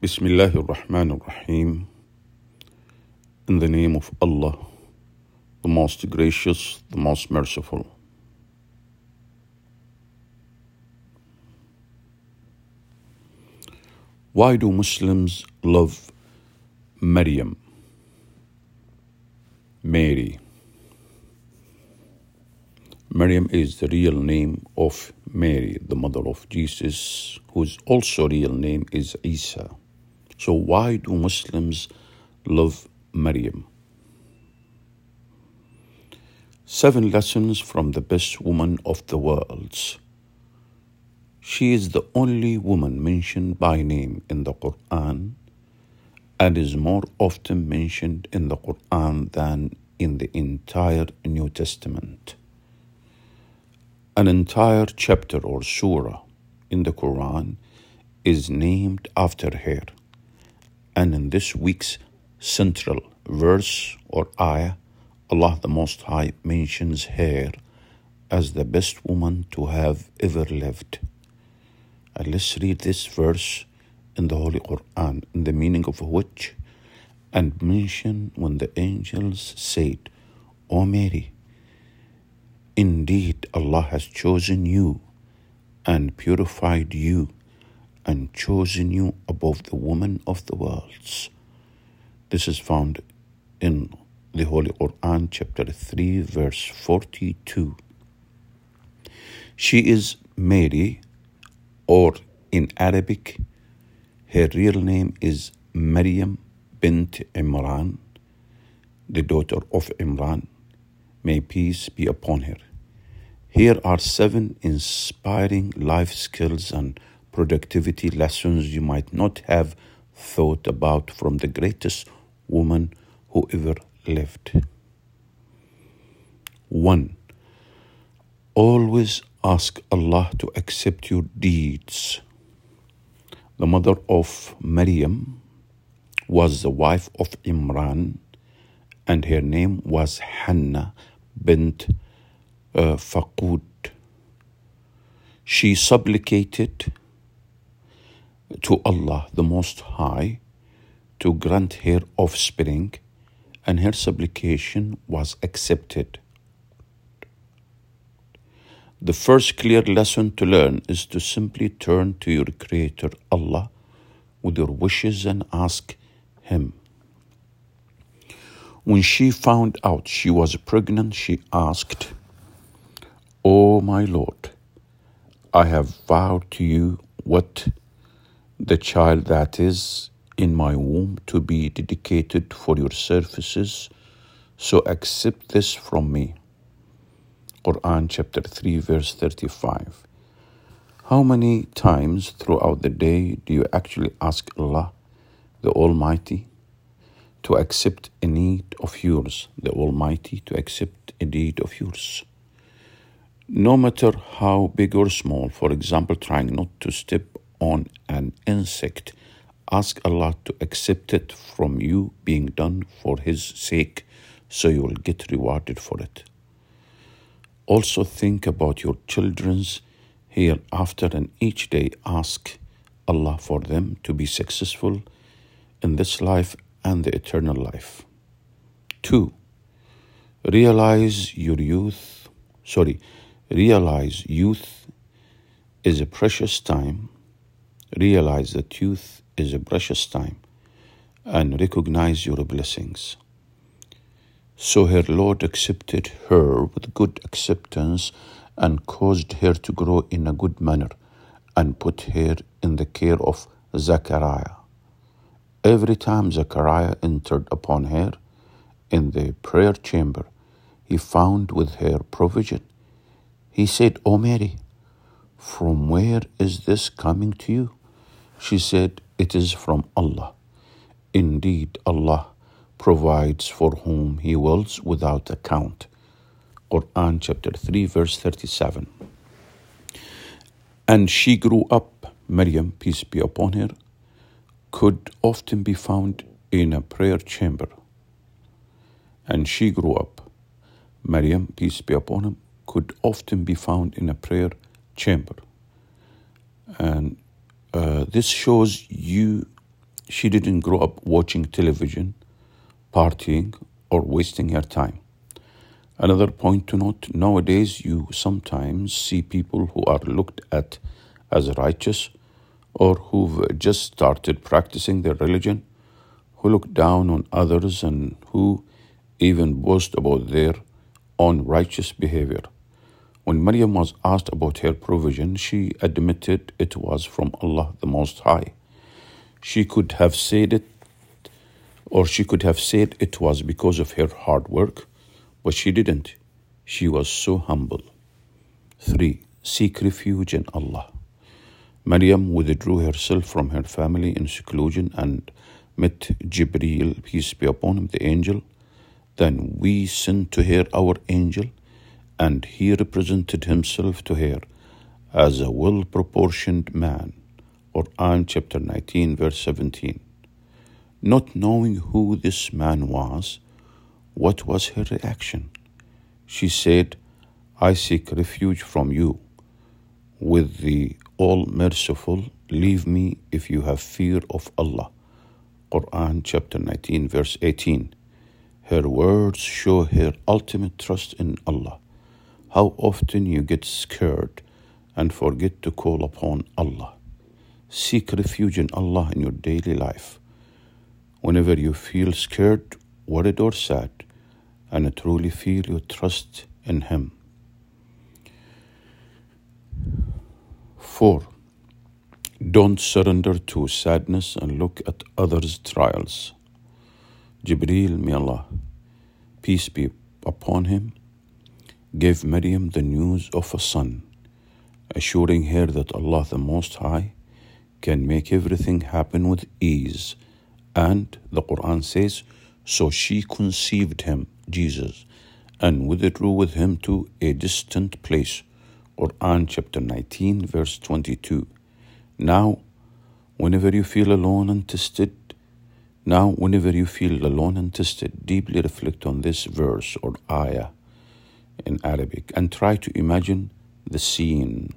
Bismillah ar-Rahman ar-Rahim. In the name of Allah, the most gracious, the most merciful. Why do Muslims love Maryam? Mary. Maryam is the real name of Mary, the mother of Jesus, whose also real name is Isa. So why do Muslims love Maryam? Seven lessons from the best woman of the world. She is the only woman mentioned by name in the Quran and is more often mentioned in the Quran than in the entire New Testament. An entire chapter or surah in the Quran is named after her. And in this week's central verse or ayah, Allah the Most High mentions her as the best woman to have ever lived. And let's read this verse in the Holy Quran, in the meaning of which, and mention when the angels said, O Mary, indeed Allah has chosen you and purified you and chosen you above the women of the worlds. This is found in the Holy Quran, chapter 3, verse 42. She is Mary, or in Arabic, her real name is Maryam bint Imran, the daughter of Imran. May peace be upon her. Here are seven inspiring life skills and productivity lessons you might not have thought about from the greatest woman who ever lived. 1. Always ask Allah to accept your deeds. The mother of Maryam was the wife of Imran, and her name was Hannah bint uh, Faqud. She supplicated to Allah the Most High to grant her offspring, and her supplication was accepted. The first clear lesson to learn is to simply turn to your Creator, Allah, with your wishes and ask Him. When she found out she was pregnant, she asked, O oh my Lord, I have vowed to you what the child that is in my womb to be dedicated for your services, so accept this from me. Quran chapter 3 verse 35. How many times throughout the day do you actually ask Allah, the Almighty, to accept a need of yours, the Almighty to accept a need of yours? No matter how big or small, for example, trying not to step on an insect, ask Allah to accept it from you being done for His sake so you will get rewarded for it. Also think about your children's hereafter and each day ask Allah for them to be successful in this life and the eternal life. 2. Realize your youth, sorry, realize youth is a precious time. Realize that youth is a precious time and recognize your blessings. So her Lord accepted her with good acceptance and caused her to grow in a good manner and put her in the care of Zachariah. Every time Zachariah entered upon her in the prayer chamber, he found with her provision. He said, O Mary, from where is this coming to you? She said, It is from Allah. Indeed, Allah provides for whom He wills without account. Quran chapter 3, verse 37. And she grew up, Maryam, peace be upon her, could often be found in a prayer chamber. And she grew up, Maryam, peace be upon him, could often be found in a prayer chamber. And uh, this shows you She didn't grow up watching television, partying, or wasting her time. Another point to note nowadays, you sometimes see people who are looked at as righteous or who've just started practicing their religion, who look down on others and who even boast about their own righteous behavior. When Maryam was asked about her provision, she admitted it was from Allah the Most High. She could have said it, or she could have said it was because of her hard work, but she didn't. She was so humble. 3. Seek refuge in Allah. Maryam withdrew herself from her family in seclusion and met Jibreel, peace be upon him, the angel. Then we sent to her our angel, and he represented himself to her as a well proportioned man. Quran chapter 19, verse 17. Not knowing who this man was, what was her reaction? She said, I seek refuge from you. With the All Merciful, leave me if you have fear of Allah. Quran chapter 19, verse 18. Her words show her ultimate trust in Allah. How often you get scared and forget to call upon Allah. Seek refuge in Allah in your daily life. Whenever you feel scared, worried, or sad, and truly feel your trust in Him. 4. Don't surrender to sadness and look at others' trials. Jibreel, may Allah, peace be upon him, gave Maryam the news of a son, assuring her that Allah the Most High can make everything happen with ease. And the Quran says, So she conceived him, Jesus, and withdrew with him to a distant place. Quran chapter 19, verse 22. Now, whenever you feel alone and tested, now, whenever you feel alone and tested, deeply reflect on this verse or ayah in Arabic and try to imagine the scene.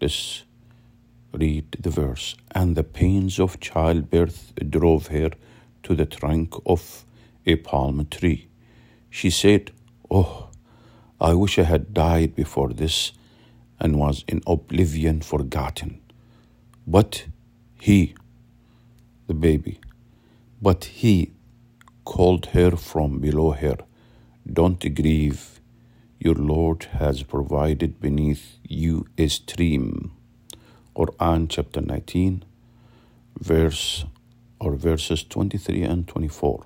This read the verse. And the pains of childbirth drove her to the trunk of a palm tree. She said, Oh, I wish I had died before this and was in oblivion forgotten. But he, the baby, but he called her from below her, Don't grieve, your Lord has provided beneath you a stream Quran chapter 19, verse or verses 23 and 24.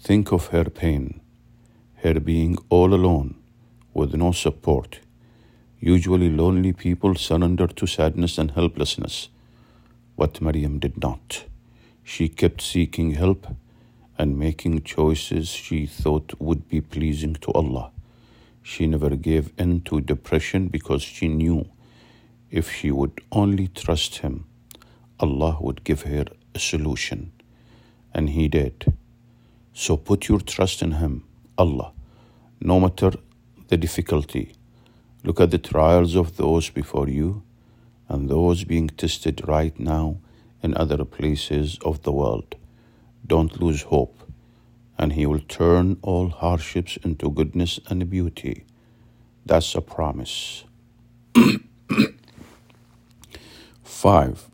Think of her pain, her being all alone with no support. Usually, lonely people surrender to sadness and helplessness, but Maryam did not. She kept seeking help and making choices she thought would be pleasing to Allah. She never gave in to depression because she knew if she would only trust Him, Allah would give her a solution. And He did. So put your trust in Him, Allah, no matter the difficulty. Look at the trials of those before you and those being tested right now in other places of the world. Don't lose hope, and He will turn all hardships into goodness and beauty. That's a promise. 5.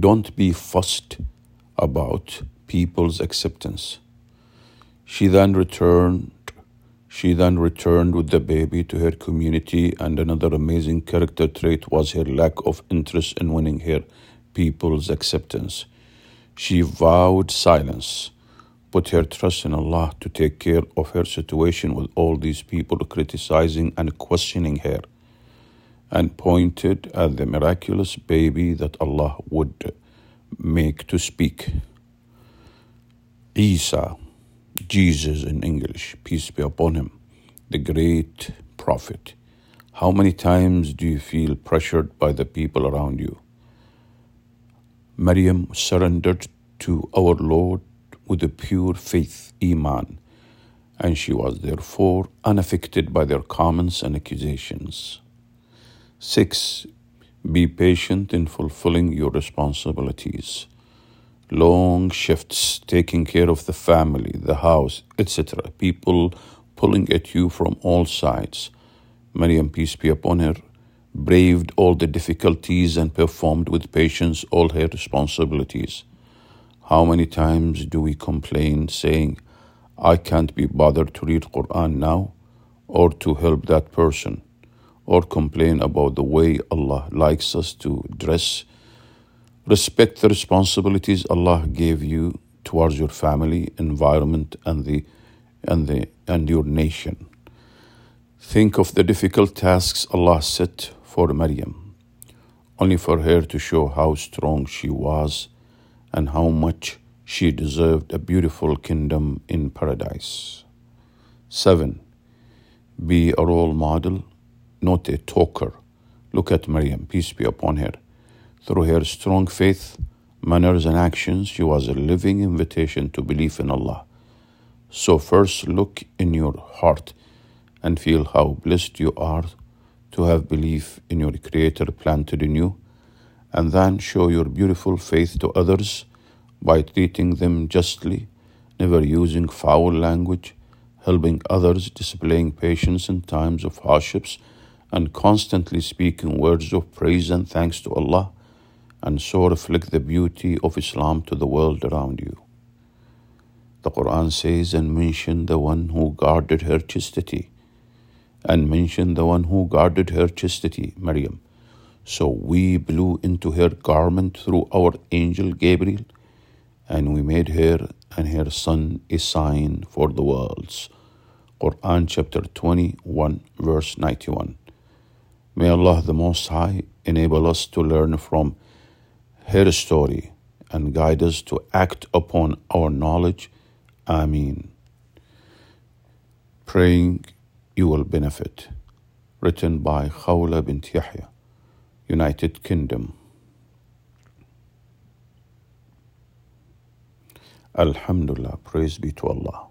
Don't be fussed about people's acceptance. She then returned she then returned with the baby to her community and another amazing character trait was her lack of interest in winning her people's acceptance. She vowed silence, put her trust in Allah to take care of her situation with all these people criticizing and questioning her and pointed at the miraculous baby that Allah would make to speak. Isa, Jesus in English, peace be upon him, the great prophet. How many times do you feel pressured by the people around you? Maryam surrendered to our Lord with a pure faith, Iman, and she was therefore unaffected by their comments and accusations. 6. Be patient in fulfilling your responsibilities. long shifts, taking care of the family, the house, etc. People pulling at you from all sides. Maryam, peace be upon her, braved all the difficulties and performed with patience all her responsibilities. How many times do we complain saying, I can't be bothered to read Quran now or to help that person or complain about the way Allah likes us to dress. Respect the responsibilities Allah gave you towards your family, environment and the and the and your nation. Think of the difficult tasks Allah set for Maryam, only for her to show how strong she was and how much she deserved a beautiful kingdom in paradise. 7. Be a role model, not a talker. Look at Maryam, peace be upon her. Through her strong faith, manners, and actions, she was a living invitation to believe in Allah. So, first look in your heart and feel how blessed you are to have belief in your Creator planted in you, and then show your beautiful faith to others by treating them justly, never using foul language, helping others, displaying patience in times of hardships, and constantly speaking words of praise and thanks to Allah, and so reflect the beauty of Islam to the world around you. The Quran says, and mention the one who guarded her chastity, and mention the one who guarded her chastity, Maryam. So we blew into her garment through our angel Gabriel and we made her and her son a sign for the worlds. Quran chapter 21, verse 91. May Allah the Most High enable us to learn from her story and guide us to act upon our knowledge. Ameen. Praying you will benefit. Written by Khawla bint Yahya, United Kingdom. Alhamdulillah, praise be to Allah.